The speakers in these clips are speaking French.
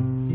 Mm-hmm.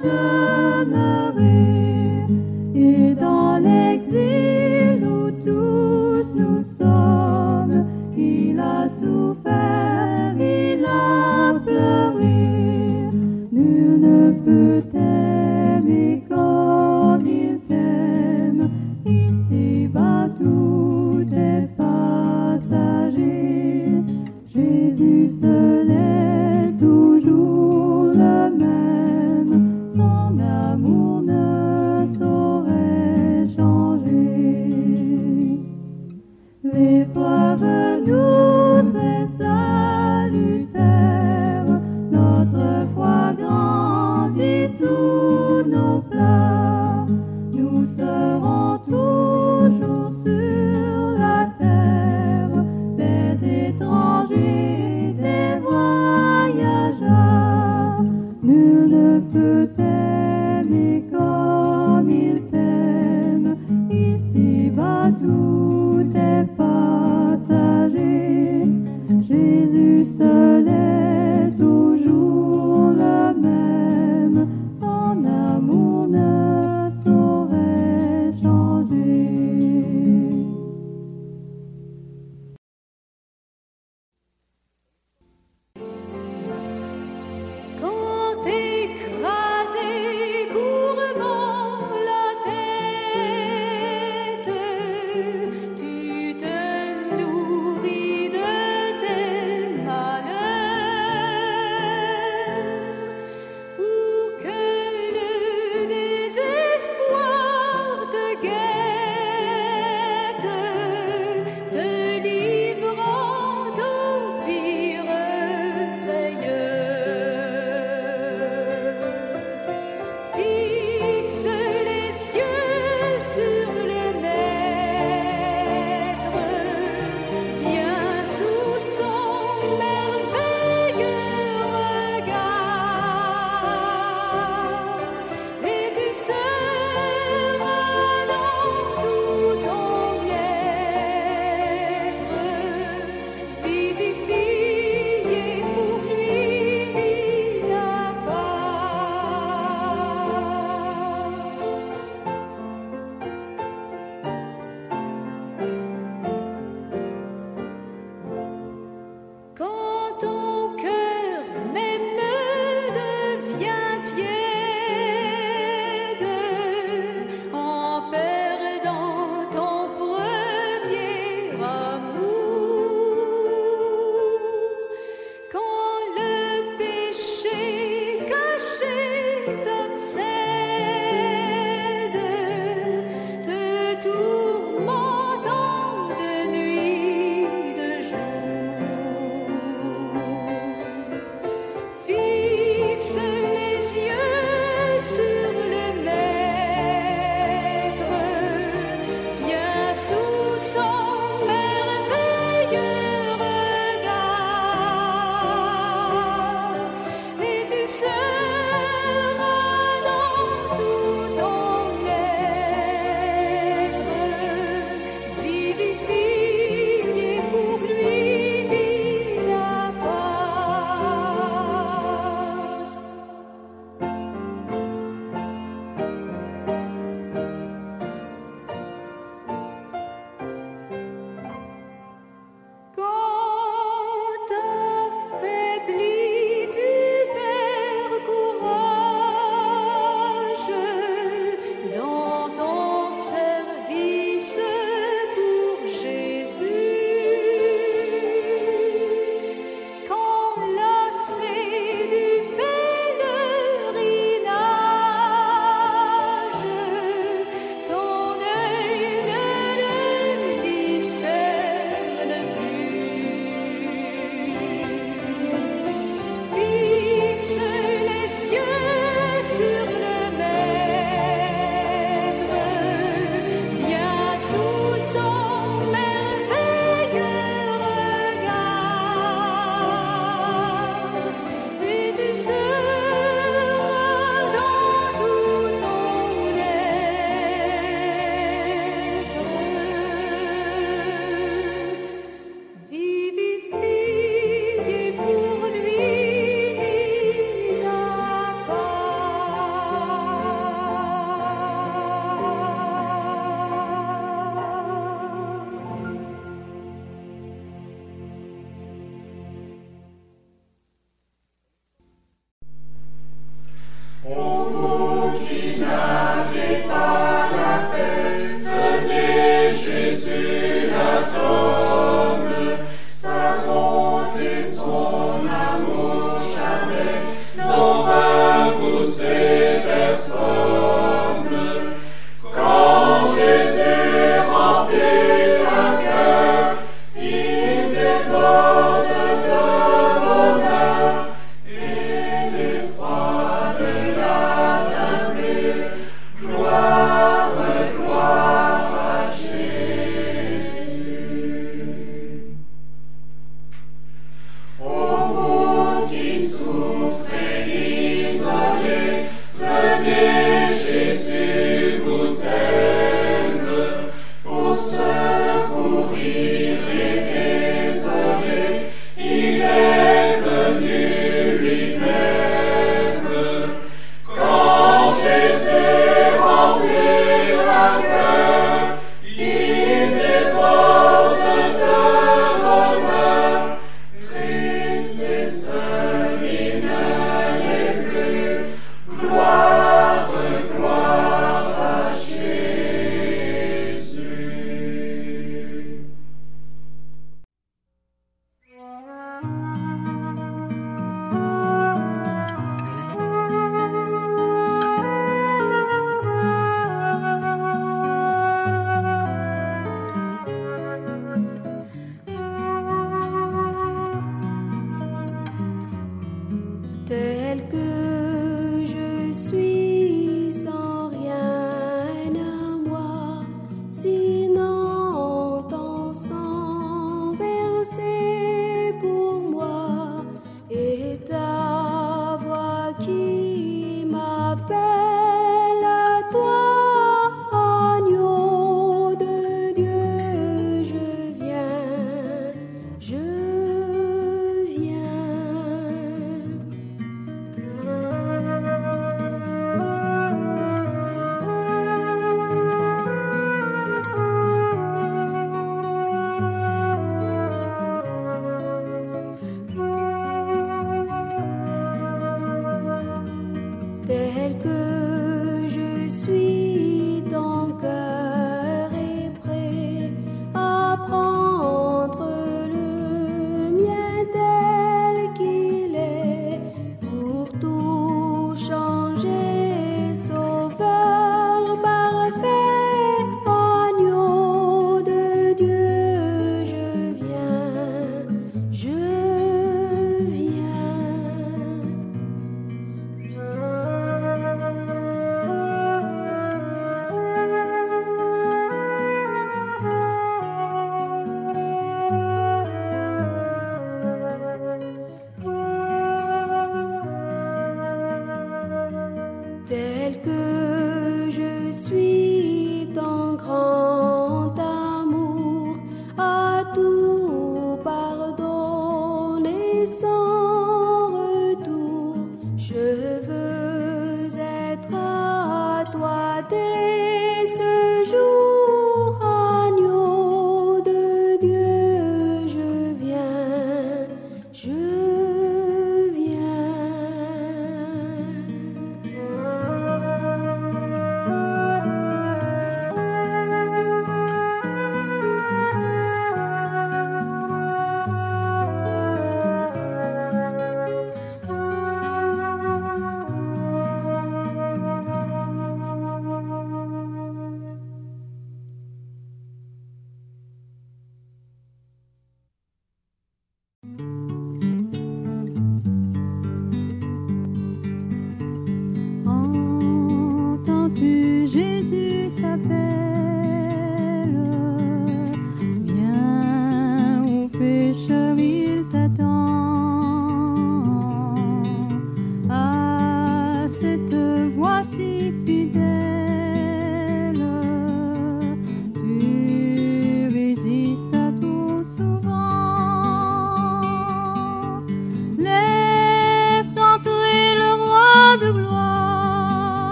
Father.